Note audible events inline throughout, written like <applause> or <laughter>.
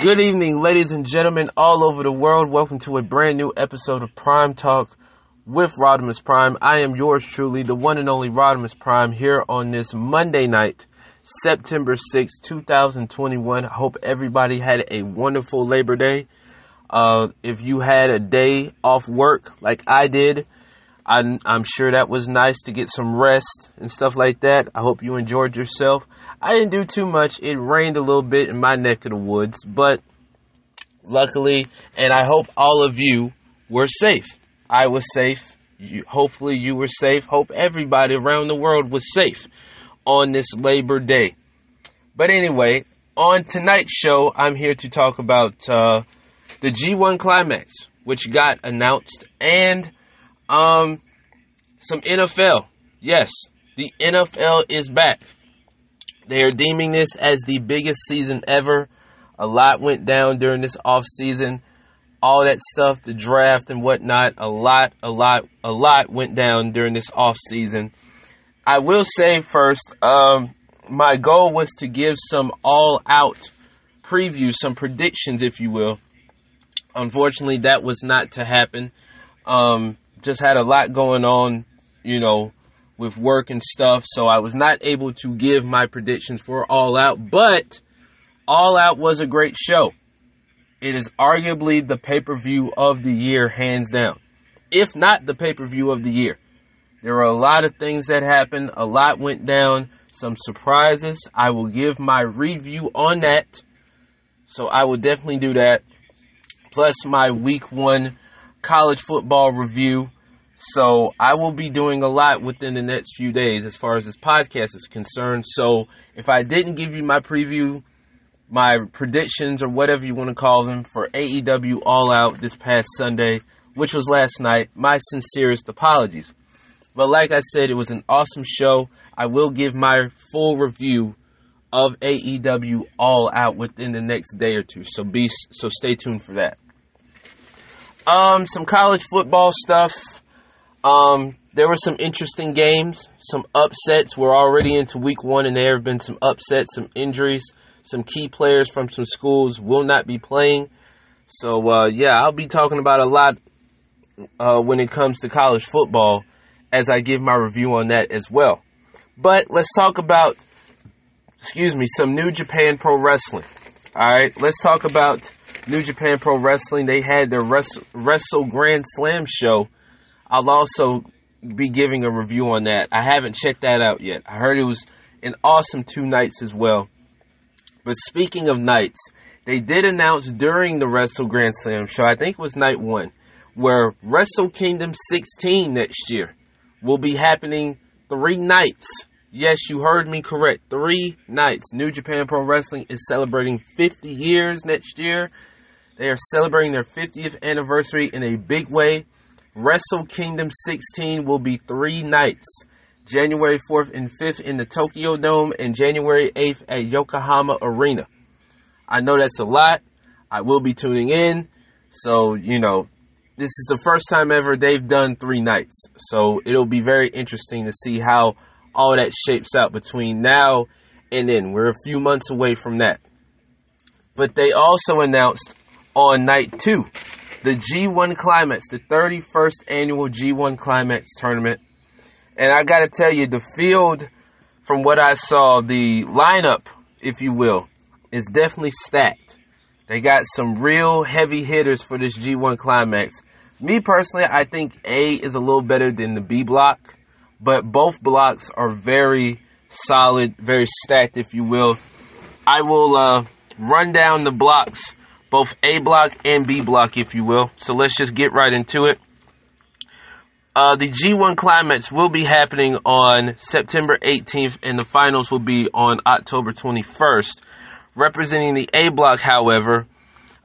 Good evening, ladies and gentlemen, all over the world. Welcome to a brand new episode of Prime Talk with Rodimus Prime. I am yours truly, the one and only Rodimus Prime, here on this Monday night, September 6, 2021. I hope everybody had a wonderful Labor Day. Uh, if you had a day off work like I did, I'm, I'm sure that was nice to get some rest and stuff like that. I hope you enjoyed yourself. I didn't do too much. It rained a little bit in my neck of the woods, but luckily, and I hope all of you were safe. I was safe. You, hopefully, you were safe. Hope everybody around the world was safe on this Labor Day. But anyway, on tonight's show, I'm here to talk about uh, the G1 Climax, which got announced, and um, some NFL. Yes, the NFL is back. They are deeming this as the biggest season ever. A lot went down during this off season. All that stuff, the draft and whatnot, a lot, a lot, a lot went down during this off season. I will say first, um, my goal was to give some all out previews, some predictions, if you will. Unfortunately, that was not to happen. Um, just had a lot going on, you know, with work and stuff, so I was not able to give my predictions for All Out, but All Out was a great show. It is arguably the pay per view of the year, hands down. If not the pay per view of the year. There were a lot of things that happened, a lot went down, some surprises. I will give my review on that. So I will definitely do that. Plus my week one college football review so I will be doing a lot within the next few days as far as this podcast is concerned. So if I didn't give you my preview, my predictions or whatever you want to call them for AEW All Out this past Sunday, which was last night, my sincerest apologies. But like I said, it was an awesome show. I will give my full review of AEW All Out within the next day or two. So be so stay tuned for that. Um, some college football stuff. Um, there were some interesting games, some upsets. We're already into week one, and there have been some upsets, some injuries. Some key players from some schools will not be playing. So, uh, yeah, I'll be talking about a lot uh, when it comes to college football as I give my review on that as well. But let's talk about, excuse me, some New Japan Pro Wrestling. All right, let's talk about New Japan Pro Wrestling. They had their Wrestle, Wrestle Grand Slam show I'll also be giving a review on that. I haven't checked that out yet. I heard it was an awesome two nights as well. But speaking of nights, they did announce during the Wrestle Grand Slam show, I think it was night one, where Wrestle Kingdom 16 next year will be happening three nights. Yes, you heard me correct. Three nights. New Japan Pro Wrestling is celebrating 50 years next year. They are celebrating their 50th anniversary in a big way. Wrestle Kingdom 16 will be three nights January 4th and 5th in the Tokyo Dome and January 8th at Yokohama Arena. I know that's a lot. I will be tuning in. So, you know, this is the first time ever they've done three nights. So it'll be very interesting to see how all that shapes out between now and then. We're a few months away from that. But they also announced on night two the G1 Climax, the 31st annual G1 Climax tournament. And I got to tell you, the field, from what I saw, the lineup, if you will, is definitely stacked. They got some real heavy hitters for this G1 Climax. Me personally, I think A is a little better than the B block, but both blocks are very solid, very stacked, if you will. I will uh, run down the blocks both A block and B block, if you will. So let's just get right into it. Uh, the G1 Climax will be happening on September 18th, and the finals will be on October 21st. Representing the A block, however,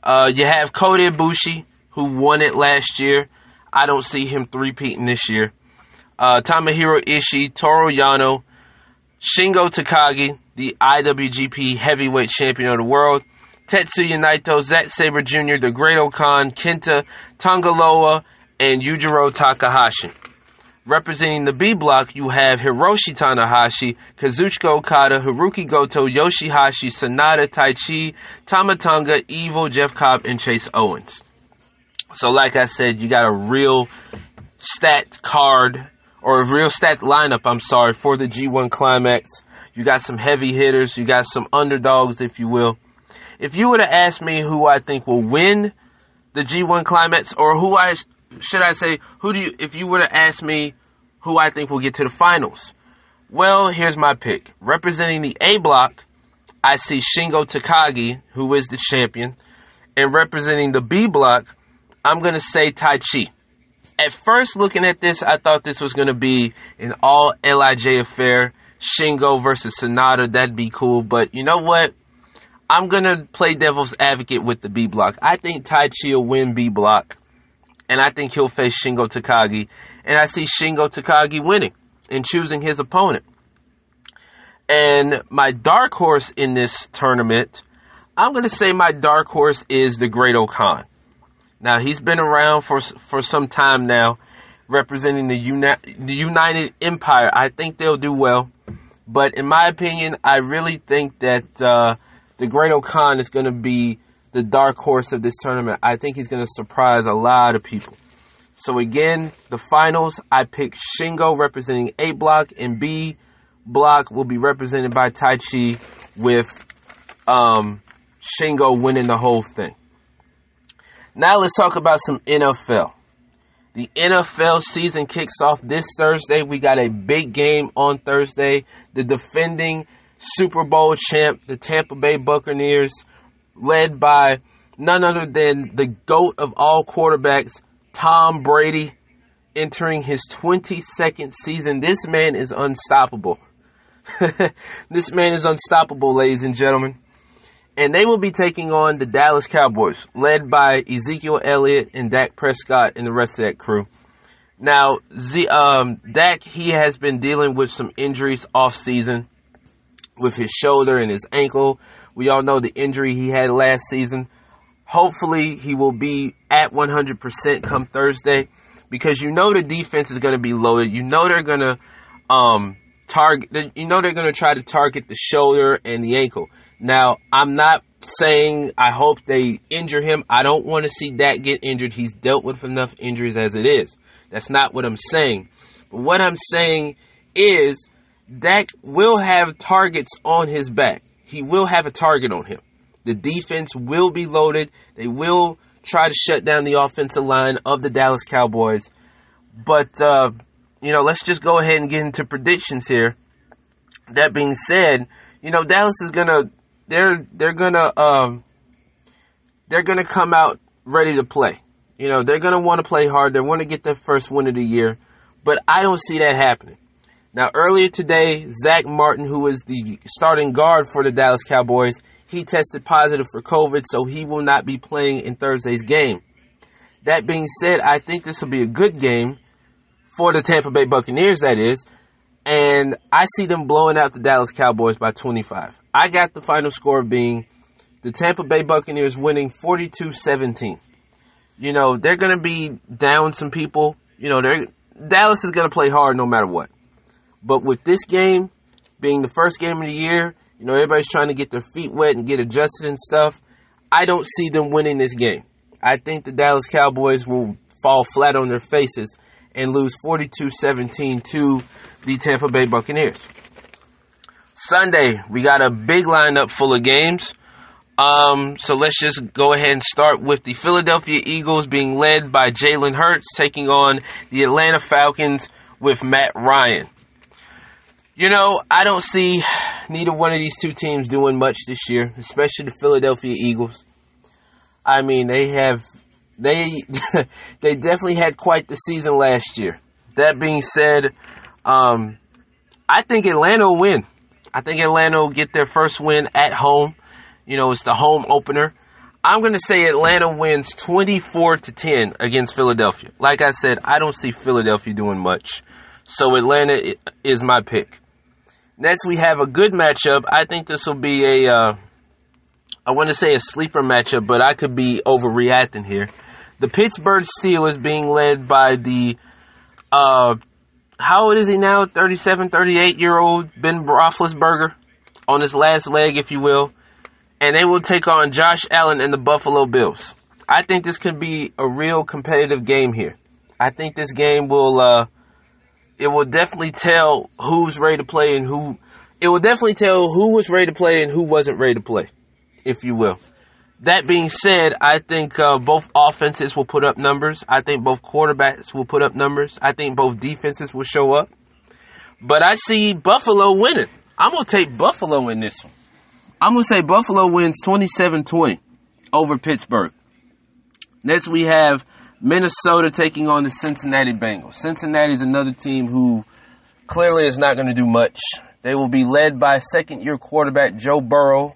uh, you have Kota Ibushi, who won it last year. I don't see him three-peating this year. Uh, Tomohiro Ishii, Toru Yano, Shingo Takagi, the IWGP Heavyweight Champion of the World, Tetsuya Naito, Zack Sabre Jr., The Great O-Khan, Kenta, Tanga Loa, and Yujiro Takahashi. Representing the B block, you have Hiroshi Tanahashi, Kazuchika Okada, Hirooki Goto, Yoshihashi, Sanada, Taichi, Tama Tonga, Evil, Jeff Cobb, and Chase Owens. So, like I said, you got a real stat card, or a real stat lineup, I'm sorry, for the G1 Climax. You got some heavy hitters, you got some underdogs, if you will. If you would have asked me who I think will win the G1 Climax, or who I should I say, who do you, if you were to ask me who I think will get to the finals? Well, here's my pick. Representing the A block, I see Shingo Takagi, who is the champion. And representing the B block, I'm going to say Taichi. At first, looking at this, I thought this was going to be an all LIJ affair. Shingo versus Sanada, that'd be cool. But you know what? I'm to play devil's advocate with the B block. I think Taichi will win B block and I think he'll face Shingo Takagi. And I see Shingo Takagi winning and choosing his opponent. And my dark horse in this tournament, I'm to say my dark horse is the Great-O-Khan. Now he's been around for for some time now, representing the Uni- the United Empire. I think they'll do well, but in my opinion, I really think that uh, the Great-O-Khan is going to be the dark horse of this tournament. I think he's going to surprise a lot of people. So again, the finals, I pick Shingo representing A block and B block will be represented by Taichi with um, Shingo winning the whole thing. Now let's talk about some NFL. The NFL season kicks off this Thursday. We got a big game on Thursday. The defending Super Bowl champ, the Tampa Bay Buccaneers, led by none other than the GOAT of all quarterbacks, Tom Brady, entering his 22nd season. This man is unstoppable. <laughs> this man is unstoppable, ladies and gentlemen. And they will be taking on the Dallas Cowboys, led by Ezekiel Elliott and Dak Prescott and the rest of that crew. Now, um, Dak, he has been dealing with some injuries off season with his shoulder and his ankle. We all know the injury he had last season. Hopefully, he will be at 100% come Thursday because you know the defense is going to be loaded. You know they're going to um, target. You know they're going to try to target the shoulder and the ankle. Now, I'm not saying I hope they injure him. I don't want to see that get injured. He's dealt with enough injuries as it is. That's not what I'm saying. But what I'm saying is Dak will have targets on his back he will have a target on him. The defense will be loaded. They will try to shut down the offensive line of the Dallas Cowboys. But, uh, you know, let's just go ahead and get into predictions here. That being said, you know, Dallas is gonna, they're, they're gonna, um, they're gonna come out ready to play. You know, they're gonna want to play hard. They want to get their first win of the year. But I don't see that happening. Now, earlier today, Zack Martin, who is the starting guard for the Dallas Cowboys, he tested positive for COVID, so he will not be playing in Thursday's game. That being said, I think this will be a good game for the Tampa Bay Buccaneers, that is, and I see them blowing out the Dallas Cowboys by 25. I got the final score being the Tampa Bay Buccaneers winning 42 17. You know, they're going to be down some people. You know, they're, Dallas is going to play hard no matter what. But with this game being the first game of the year, you know, everybody's trying to get their feet wet and get adjusted and stuff. I don't see them winning this game. I think the Dallas Cowboys will fall flat on their faces and lose 42 17 to the Tampa Bay Buccaneers. Sunday, we got a big lineup full of games. Um, so let's just go ahead and start with the Philadelphia Eagles being led by Jalen Hurts taking on the Atlanta Falcons with Matt Ryan. You know, I don't see neither one of these two teams doing much this year, especially the Philadelphia Eagles. I mean, they have they <laughs> they definitely had quite the season last year. That being said, um, I think Atlanta will win. I think Atlanta will get their first win at home. You know, it's the home opener. I'm going to say Atlanta wins 24 to 10 against Philadelphia. Like I said, I don't see Philadelphia doing much. So Atlanta is my pick. Next, we have a good matchup. I think this will be a, uh, I want to say a sleeper matchup, but I could be overreacting here. The Pittsburgh Steelers being led by the uh, how old is he now? 37, 38 year old Ben Roethlisberger on his last leg, if you will. And they will take on Josh Allen and the Buffalo Bills. I think this could be a real competitive game here. I think this game will, uh, it will definitely tell who's ready to play and who, it will definitely tell who was ready to play and who wasn't ready to play, if you will. That being said, I think uh, both offenses will put up numbers. I think both quarterbacks will put up numbers. I think both defenses will show up. But I see Buffalo winning. I'm going to take Buffalo in this one. I'm going to say Buffalo wins 27 20 over Pittsburgh. Next, we have Minnesota taking on the Cincinnati Bengals. Cincinnati is another team who clearly is not going to do much. They will be led by second year quarterback Joe Burrow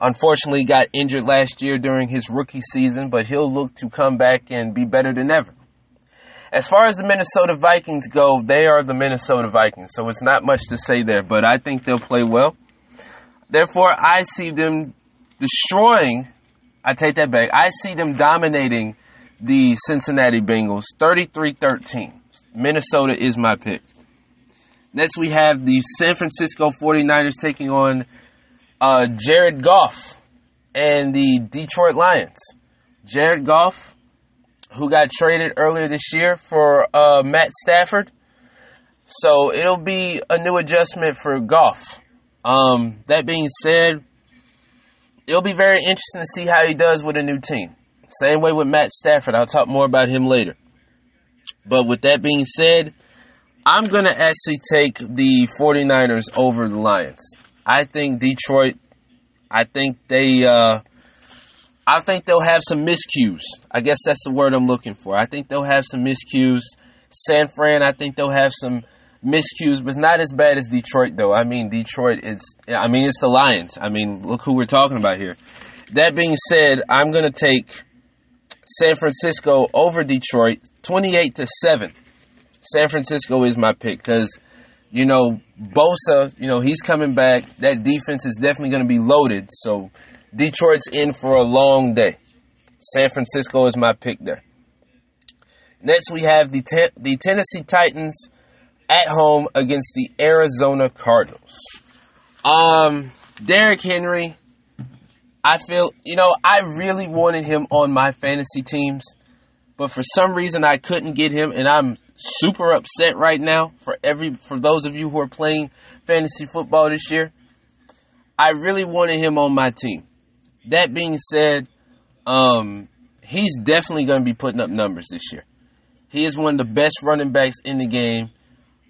unfortunately got injured last year during his rookie season, but he'll look to come back and be better than ever. As far as the Minnesota Vikings go, they are the Minnesota Vikings, so it's not much to say there, but I think they'll play well. Therefore, I see them destroying, I take that back, I see them dominating the Cincinnati Bengals 33 13. Minnesota is my pick. Next, we have the San Francisco 49ers taking on uh, Jared Goff and the Detroit Lions. Jared Goff, who got traded earlier this year for uh, Matt Stafford. So it'll be a new adjustment for Goff. Um, that being said, it'll be very interesting to see how he does with a new team. Same way with Matt Stafford. I'll talk more about him later. But with that being said, I'm going to actually take the 49ers over the Lions. I think Detroit, I think they, uh, I think they'll have some miscues. I guess that's the word I'm looking for. I think they'll have some miscues. San Fran, I think they'll have some miscues, but not as bad as Detroit, though. I mean, Detroit is, I mean, it's the Lions. I mean, look who we're talking about here. That being said, I'm going to take San Francisco over Detroit, 28 to 7. San Francisco is my pick because you know, Bosa, you know, he's coming back. That defense is definitely going to be loaded. So Detroit's in for a long day. San Francisco is my pick there. Next, we have the te- the Tennessee Titans at home against the Arizona Cardinals. Um, Derrick Henry, I feel, you know, I really wanted him on my fantasy teams, but for some reason I couldn't get him, and I'm super upset right now for every for those of you who are playing fantasy football this year. I really wanted him on my team. That being said, um, he's definitely going to be putting up numbers this year. He is one of the best running backs in the game.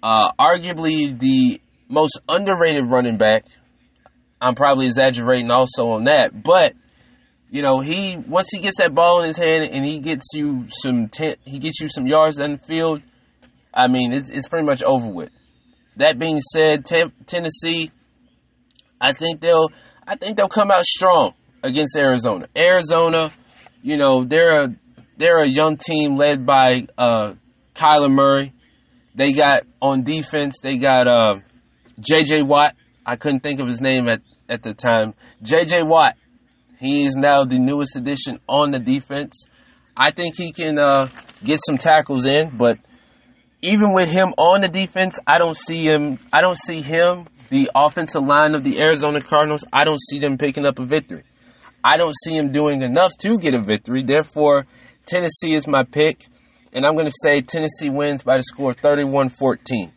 Uh, arguably the most underrated running back. I'm probably exaggerating also on that, but you know he once he gets that ball in his hand and he gets you some ten, he gets you some yards down the field I mean, it's, it's pretty much over with. That being said, Tennessee, I think they'll, I think they'll come out strong against Arizona. Arizona, you know, they're a, they're a young team led by uh, Kyler Murray. They got on defense. They got uh, J.J. Watt. I couldn't think of his name at at the time. J.J. Watt. He is now the newest addition on the defense. I think he can uh, get some tackles in, but even with him on the defense, I don't see him. I don't see him, the offensive line of the Arizona Cardinals. I don't see them picking up a victory. I don't see him doing enough to get a victory. Therefore, Tennessee is my pick, and I'm going to say Tennessee wins by the score 31-14.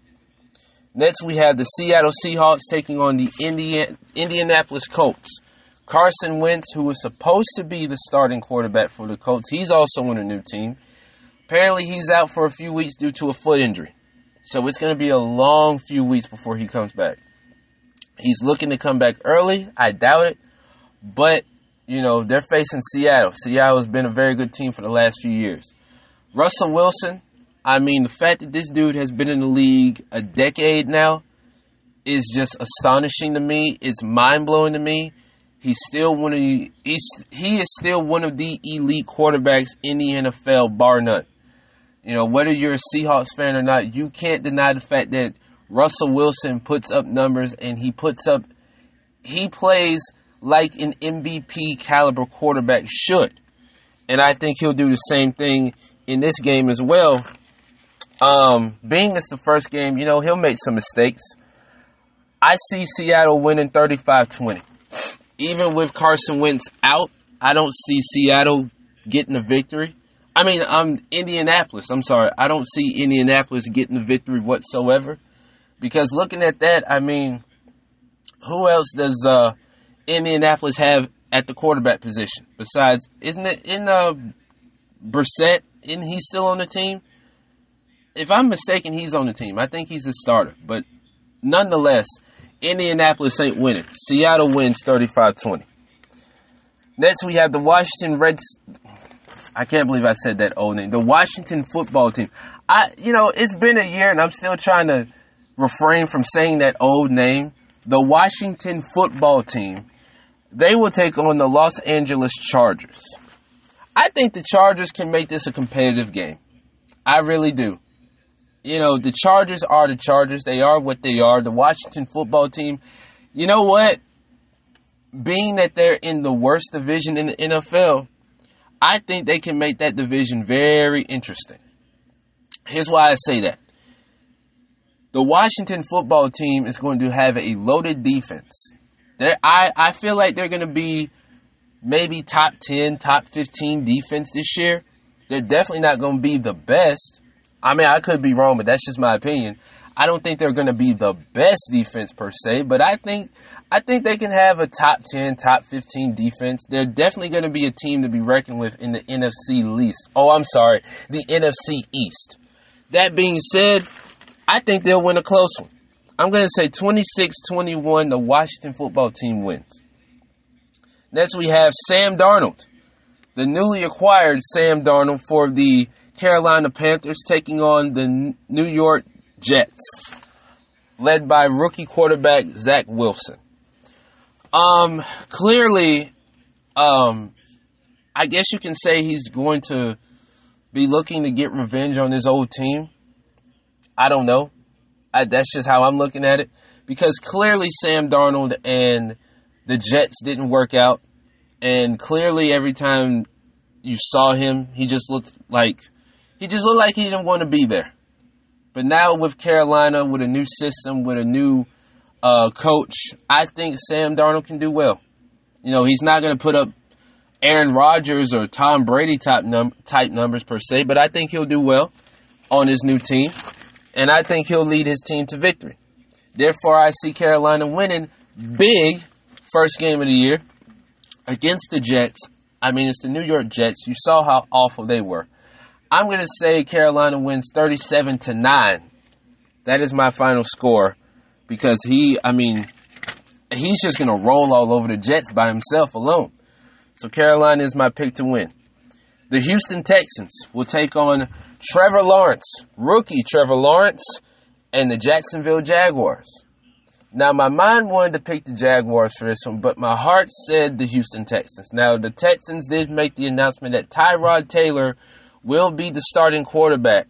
Next, we have the Seattle Seahawks taking on the Indian, Indianapolis Colts. Carson Wentz, who was supposed to be the starting quarterback for the Colts, he's also on a new team. Apparently, he's out for a few weeks due to a foot injury. So it's going to be a long few weeks before he comes back. He's looking to come back early. I doubt it. But, you know, they're facing Seattle. Seattle has been a very good team for the last few years. Russell Wilson, I mean, the fact that this dude has been in the league a decade now is just astonishing to me. It's mind blowing to me. He's still one of the, he's, he is still one of the elite quarterbacks in the NFL, bar none. You know, whether you're a Seahawks fan or not, you can't deny the fact that Russell Wilson puts up numbers and he puts up, he plays like an MVP caliber quarterback should. And I think he'll do the same thing in this game as well. Um, being it's the first game, you know, he'll make some mistakes. I see Seattle winning 35-20. Even with Carson Wentz out, I don't see Seattle getting a victory. I mean, I'm Indianapolis. I'm sorry. I don't see Indianapolis getting the victory whatsoever. Because looking at that, I mean, who else does uh, Indianapolis have at the quarterback position besides? Isn't it in uh, Brissett? Isn't he still on the team? If I'm mistaken, he's on the team. I think he's a starter. But nonetheless, Indianapolis ain't winning. Seattle wins 35-20. Next, we have the Washington Reds. I can't believe I said that old name. The Washington football team. I, you know, it's been a year and I'm still trying to refrain from saying that old name. The Washington football team. They will take on the Los Angeles Chargers. I think the Chargers can make this a competitive game. I really do. You know, the Chargers are the Chargers. They are what they are. The Washington football team, you know what? Being that they're in the worst division in the NFL, I think they can make that division very interesting. Here's why I say that. The Washington football team is going to have a loaded defense. I, I feel like they're going to be maybe top 10, top 15 defense this year. They're definitely not going to be the best. I mean, I could be wrong, but that's just my opinion. I don't think they're going to be the best defense per se, but I think I think they can have a top 10, top 15 defense. They're definitely going to be a team to be reckoned with in the NFC least. Oh, I'm sorry, the NFC East. That being said, I think they'll win a close one. I'm going to say 26-21 the Washington football team wins. Next we have Sam Darnold. The newly acquired Sam Darnold for the Carolina Panthers taking on the New York Jets, led by rookie quarterback Zach Wilson. Um, clearly, um, I guess you can say he's going to be looking to get revenge on his old team. I don't know. I, that's just how I'm looking at it because clearly Sam Darnold and the Jets didn't work out, and clearly every time you saw him, he just looked like he just looked like he didn't want to be there. But now with Carolina, with a new system, with a new uh, coach, I think Sam Darnold can do well. You know, he's not going to put up Aaron Rodgers or Tom Brady type num- type numbers per se, but I think he'll do well on his new team, and I think he'll lead his team to victory. Therefore, I see Carolina winning big first game of the year against the Jets. I mean, it's the New York Jets. You saw how awful they were. I'm going to say Carolina wins 37 to 9. That is my final score because he, I mean, he's just going to roll all over the Jets by himself alone. So Carolina is my pick to win. The Houston Texans will take on Trevor Lawrence, rookie Trevor Lawrence, and the Jacksonville Jaguars. Now, my mind wanted to pick the Jaguars for this one, but my heart said the Houston Texans. Now, the Texans did make the announcement that Tyrod Taylor will be the starting quarterback.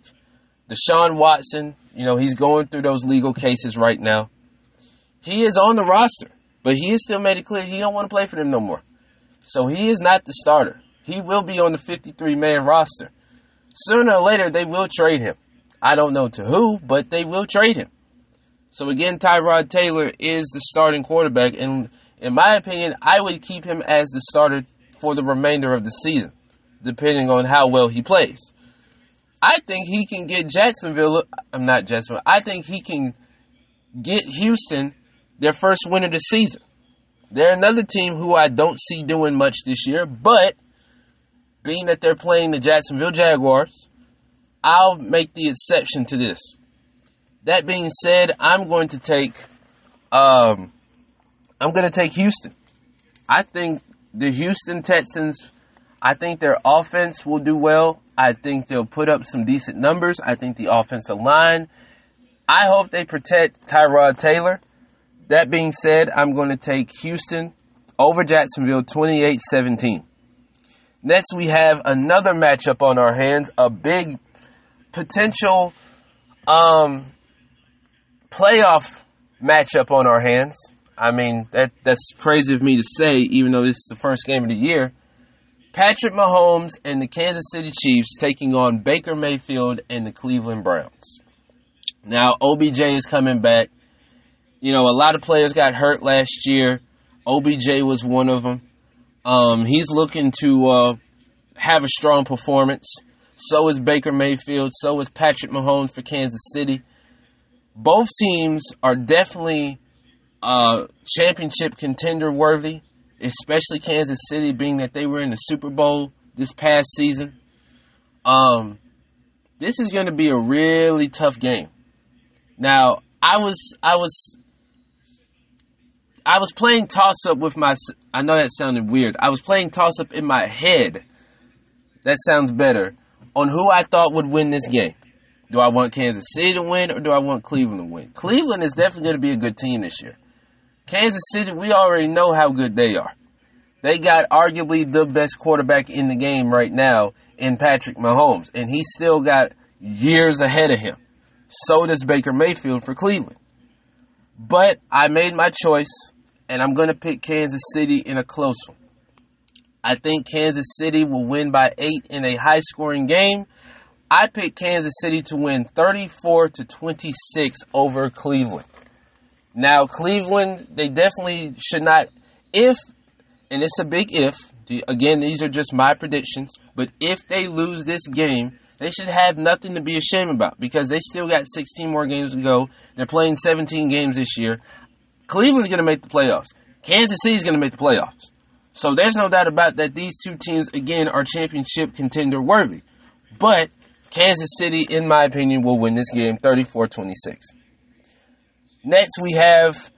Deshaun Watson, you know, he's going through those legal cases right now. He is on the roster, but he has still made it clear he don't want to play for them no more. So he is not the starter. He will be on the 53 man roster. Sooner or later, they will trade him. I don't know to who, but they will trade him. So again, Tyrod Taylor is the starting quarterback, and in my opinion, I would keep him as the starter for the remainder of the season, depending on how well he plays. I think he can get Jacksonville. I'm not Jacksonville. I think he can get Houston their first win of the season. They're another team who I don't see doing much this year, but being that they're playing the Jacksonville Jaguars, I'll make the exception to this. That being said, I'm going to take um, I'm going to take Houston. I think the Houston Texans I think their offense will do well. I think they'll put up some decent numbers. I think the offensive line I hope they protect Tyrod Taylor. That being said, I'm going to take Houston over Jacksonville 28 17. Next, we have another matchup on our hands, a big potential um, playoff matchup on our hands. I mean, that that's crazy of me to say, even though this is the first game of the year. Patrick Mahomes and the Kansas City Chiefs taking on Baker Mayfield and the Cleveland Browns. Now, OBJ is coming back. You know, a lot of players got hurt last year. OBJ was one of them. Um, he's looking to uh, have a strong performance. So is Baker Mayfield. So is Patrick Mahomes for Kansas City. Both teams are definitely uh, championship contender worthy, especially Kansas City, being that they were in the Super Bowl this past season. Um, this is going to be a really tough game. Now, I was I was I was playing toss up with my. I know that sounded weird. I was playing toss up in my head. That sounds better. On who I thought would win this game. Do I want Kansas City to win or do I want Cleveland to win? Cleveland is definitely going to be a good team this year. Kansas City, we already know how good they are. They got arguably the best quarterback in the game right now in Patrick Mahomes, and he's still got years ahead of him. So does Baker Mayfield for Cleveland. But I made my choice, and I'm going to pick Kansas City in a close one. I think Kansas City will win by eight in a high scoring game. I picked Kansas City to win 34 to 26 over Cleveland. Now, Cleveland, they definitely should not, if, and it's a big if, again, these are just my predictions, but if they lose this game, they should have nothing to be ashamed about because they still got 16 more games to go. They're playing 17 games this year. Cleveland's going to make the playoffs. Kansas City's going to make the playoffs. So there's no doubt about that these two teams, again, are championship contender worthy. But Kansas City, in my opinion, will win this game 34 26. Next, we have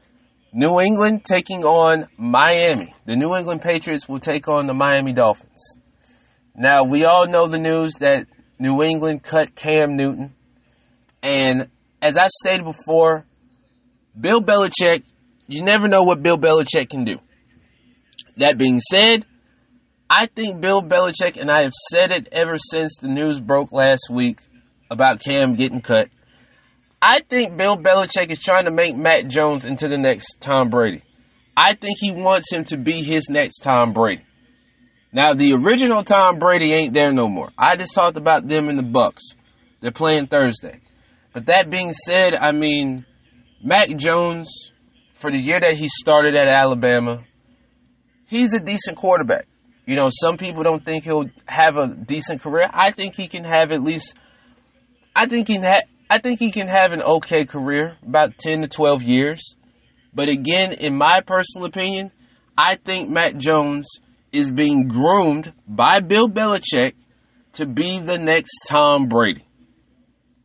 New England taking on Miami. The New England Patriots will take on the Miami Dolphins. Now, we all know the news that New England cut Cam Newton. And as I've stated before, Bill Belichick, you never know what Bill Belichick can do. That being said, I think Bill Belichick, and I have said it ever since the news broke last week about Cam getting cut. I think Bill Belichick is trying to make Mac Jones into the next Tom Brady. I think he wants him to be his next Tom Brady. Now, the original Tom Brady ain't there no more. I just talked about them in the Bucks. They're playing Thursday. But that being said, I mean, Mac Jones, for the year that he started at Alabama, he's a decent quarterback. You know, some people don't think he'll have a decent career. I think he can have at least. I think he ha- I think he can have an okay career, about ten to twelve years. But again, in my personal opinion, I think Mac Jones is being groomed by Bill Belichick to be the next Tom Brady.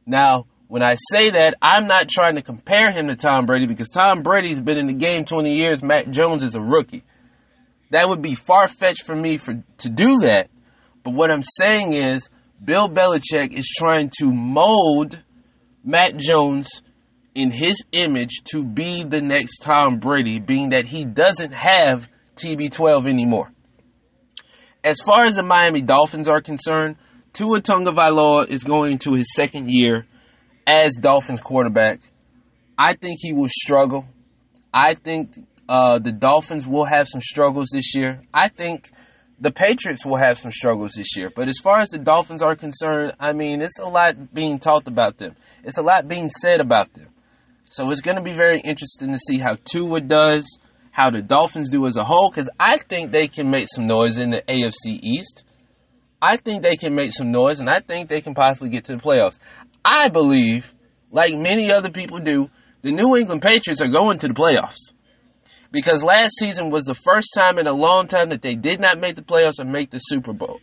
Now, when I say that, I'm not trying to compare him to Tom Brady because Tom Brady's been in the game 20 years. Mac Jones is a rookie. That would be far fetched for me for to do that. But what I'm saying is Bill Belichick is trying to mold Mac Jones in his image to be the next Tom Brady, being that he doesn't have TB12 anymore. As far as the Miami Dolphins are concerned, Tua Tagovailoa is going to his second year as Dolphins quarterback. I think he will struggle. I think uh, the Dolphins will have some struggles this year. I think the Patriots will have some struggles this year. But as far as the Dolphins are concerned, I mean, it's a lot being talked about them. It's a lot being said about them. So it's going to be very interesting to see how Tua does, how the Dolphins do as a whole, because I think they can make some noise in the AFC East. I think they can make some noise, and I think they can possibly get to the playoffs. I believe, like many other people do, the New England Patriots are going to the playoffs because last season was the first time in a long time that they did not make the playoffs or make the Super Bowl.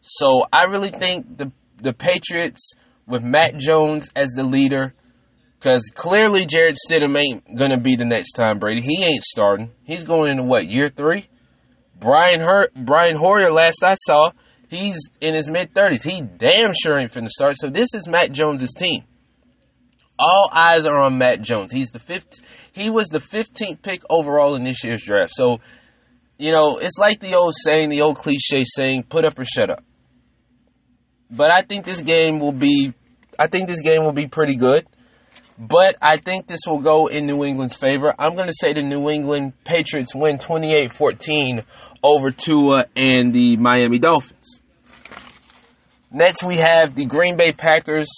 So I really think the the Patriots with Mac Jones as the leader, because clearly Jarrett Stidham ain't gonna be the next Tom Brady. He ain't starting. He's going into what year three? Brian Hurt, Brian Hoyer. Last I saw, he's in his mid thirties. He damn sure ain't finna start. So this is Mac Jones's team. All eyes are on Mac Jones. He's the fifth. He was the 15th pick overall in this year's draft. So, you know, it's like the old saying, the old cliche saying, "Put up or shut up." But I think this game will be. I think this game will be pretty good. But I think this will go in New England's favor. I'm going to say the New England Patriots win 28 14 over Tua and the Miami Dolphins. Next, we have the Green Bay Packers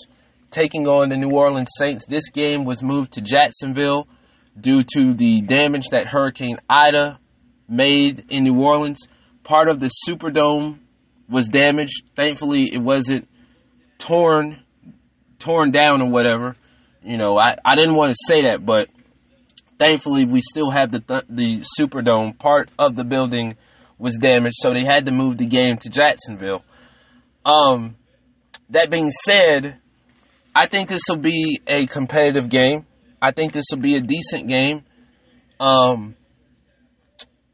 taking on the New Orleans Saints. This game was moved to Jacksonville due to the damage that Hurricane Ida made in New Orleans. Part of the Superdome was damaged. Thankfully, it wasn't torn torn down or whatever. You know, I, I didn't want to say that, but thankfully we still have the th- the Superdome. Part of the building was damaged, so they had to move the game to Jacksonville. Um, that being said, I think this will be a competitive game. I think this will be a decent game. Um,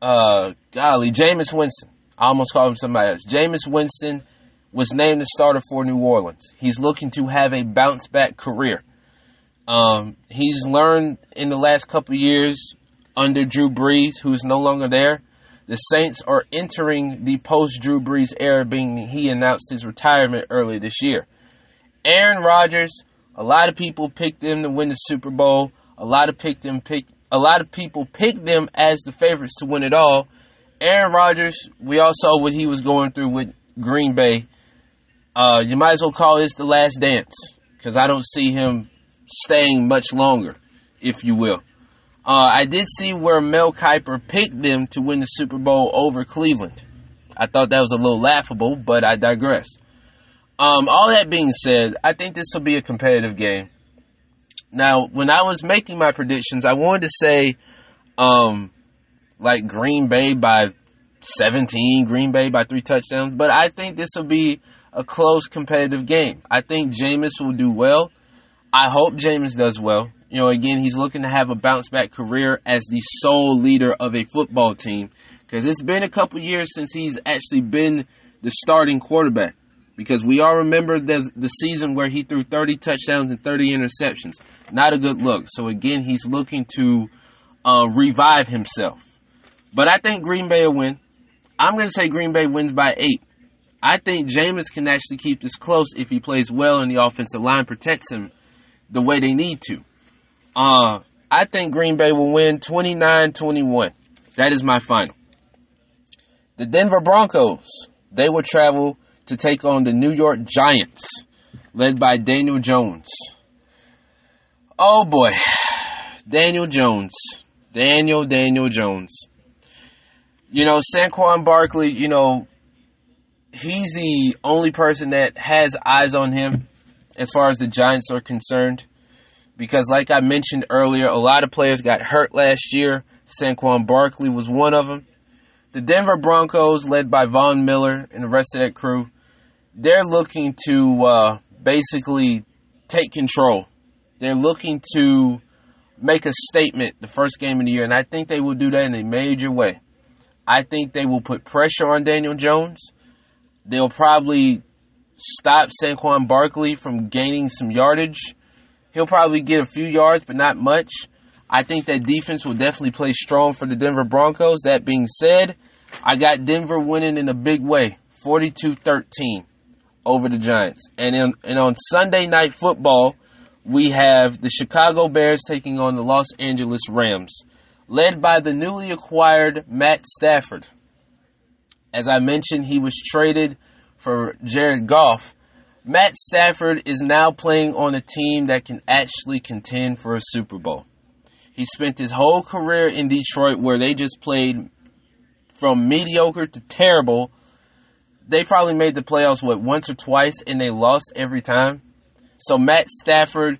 uh, golly, Jameis Winston. I almost called him somebody else. Jameis Winston was named the starter for New Orleans. He's looking to have a bounce back career. Um, he's learned in the last couple years under Drew Brees, who's no longer there. The Saints are entering the post Drew Brees era, being he announced his retirement early this year. Aaron Rodgers, a lot of people picked them to win the Super Bowl. A lot of picked them pick a lot of people picked them as the favorites to win it all. Aaron Rodgers, we all saw what he was going through with Green Bay. Uh, you might as well call this the last dance because I don't see him staying much longer, if you will. Uh, I did see where Mel Kiper picked them to win the Super Bowl over Cleveland. I thought that was a little laughable, but I digress. Um, all that being said, I think this will be a competitive game. Now, when I was making my predictions, I wanted to say, um, like Green Bay by 17, Green Bay by three touchdowns, but I think this will be a close competitive game. I think Jameis will do well. I hope Jameis does well. You know, again, he's looking to have a bounce back career as the sole leader of a football team because it's been a couple years since he's actually been the starting quarterback. Because we all remember the, the season where he threw 30 touchdowns and 30 interceptions. Not a good look. So, again, he's looking to uh, revive himself. But I think Green Bay will win. I'm going to say Green Bay wins by eight. I think Jameis can actually keep this close if he plays well and the offensive line protects him the way they need to. Uh, I think Green Bay will win 29 21. That is my final. The Denver Broncos, they will travel to take on the New York Giants, led by Daniel Jones. Oh boy, Daniel Jones. Daniel, Daniel Jones. You know, Saquon Barkley, you know, he's the only person that has eyes on him as far as the Giants are concerned. Because, like I mentioned earlier, a lot of players got hurt last year. Saquon Barkley was one of them. The Denver Broncos, led by Von Miller and the rest of that crew, they're looking to uh, basically take control. They're looking to make a statement the first game of the year, and I think they will do that in a major way. I think they will put pressure on Daniel Jones. They'll probably stop Saquon Barkley from gaining some yardage. He'll probably get a few yards, but not much. I think that defense will definitely play strong for the Denver Broncos. That being said, I got Denver winning in a big way 42 13 over the Giants. And, in, and on Sunday night football, we have the Chicago Bears taking on the Los Angeles Rams, led by the newly acquired Matt Stafford. As I mentioned, he was traded for Jared Goff. Matt Stafford is now playing on a team that can actually contend for a Super Bowl. He spent his whole career in Detroit where they just played from mediocre to terrible. They probably made the playoffs, what, once or twice, and they lost every time. So Matt Stafford,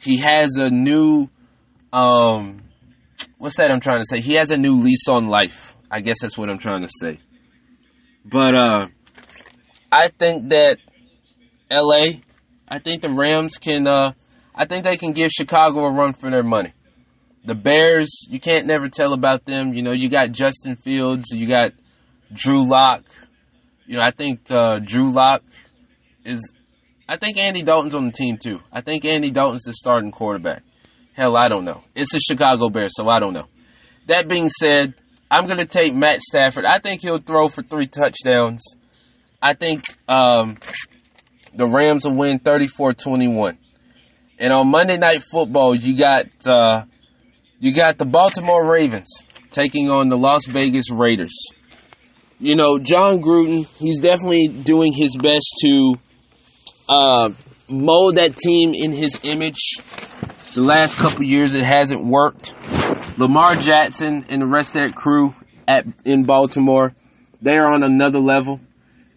he has a new, um, what's that I'm trying to say? He has a new lease on life. I guess that's what I'm trying to say. But uh, I think that LA, I think the Rams can, uh, I think they can give Chicago a run for their money. The Bears, you can't never tell about them. You know, you got Justin Fields, you got Drew Lock. You know, I think uh, Drew Lock is. I think Andy Dalton's on the team too. I think Andy Dalton's the starting quarterback. Hell, I don't know. It's the Chicago Bears, so I don't know. That being said, I'm going to take Matt Stafford. I think he'll throw for three touchdowns. I think um, the Rams will win 34 21. And on Monday Night Football, you got uh, you got the Baltimore Ravens taking on the Las Vegas Raiders. You know, Jon Gruden, he's definitely doing his best to uh, mold that team in his image. The last couple years, it hasn't worked. Lamar Jackson and the rest of that crew at in Baltimore, they are on another level.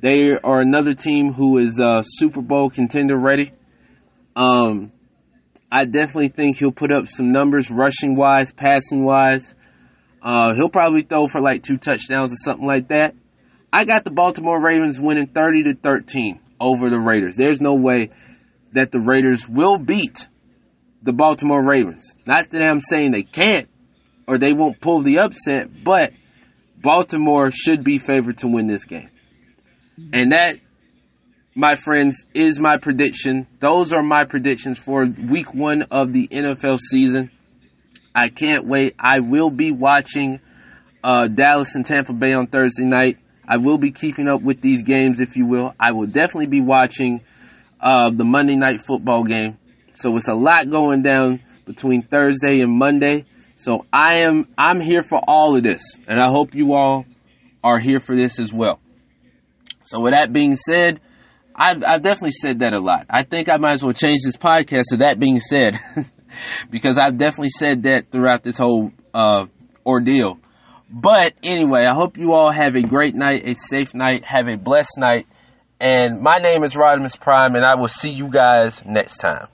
They are another team who is uh, Super Bowl contender ready. Um, I definitely think he'll put up some numbers, rushing wise, passing wise. Uh, he'll probably throw for like two touchdowns or something like that. I got the Baltimore Ravens winning 30 to 13 over the Raiders. There's no way that the Raiders will beat the Baltimore Ravens. Not that I'm saying they can't or they won't pull the upset, but Baltimore should be favored to win this game. And that, my friends, is my prediction. Those are my predictions for week one of the NFL season. I can't wait. I will be watching uh, Dallas and Tampa Bay on Thursday night. I will be keeping up with these games, if you will. I will definitely be watching uh, the Monday night football game. So it's a lot going down between Thursday and Monday. So I am I'm here for all of this, and I hope you all are here for this as well. So with that being said, I've, I've definitely said that a lot. I think I might as well change this podcast to that being said, <laughs> because I've definitely said that throughout this whole uh, ordeal. But anyway, I hope you all have a great night, a safe night, have a blessed night. And my name is Rodimus Prime, and I will see you guys next time.